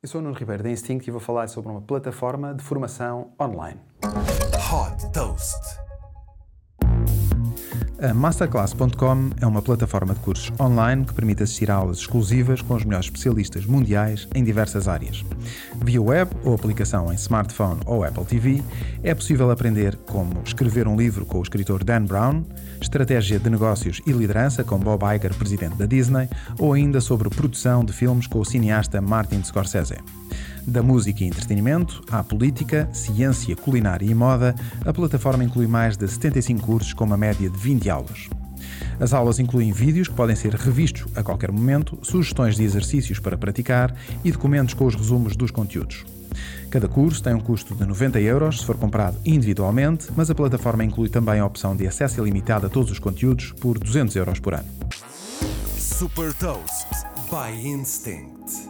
Eu sou o Nuno Ribeiro da Instinct e vou falar sobre uma plataforma de formação online. Hot Toast. A Masterclass.com é uma plataforma de cursos online que permite assistir a aulas exclusivas com os melhores especialistas mundiais em diversas áreas. Via web ou aplicação em smartphone ou Apple TV, é possível aprender como escrever um livro com o escritor Dan Brown, estratégia de negócios e liderança com Bob Iger, presidente da Disney, ou ainda sobre produção de filmes com o cineasta Martin Scorsese. Da música e entretenimento à política, ciência, culinária e moda, a plataforma inclui mais de 75 cursos com uma média de 20 aulas. As aulas incluem vídeos que podem ser revistos a qualquer momento, sugestões de exercícios para praticar e documentos com os resumos dos conteúdos. Cada curso tem um custo de 90 euros se for comprado individualmente, mas a plataforma inclui também a opção de acesso ilimitado a todos os conteúdos por 200 euros por ano. Super Toast by Instinct.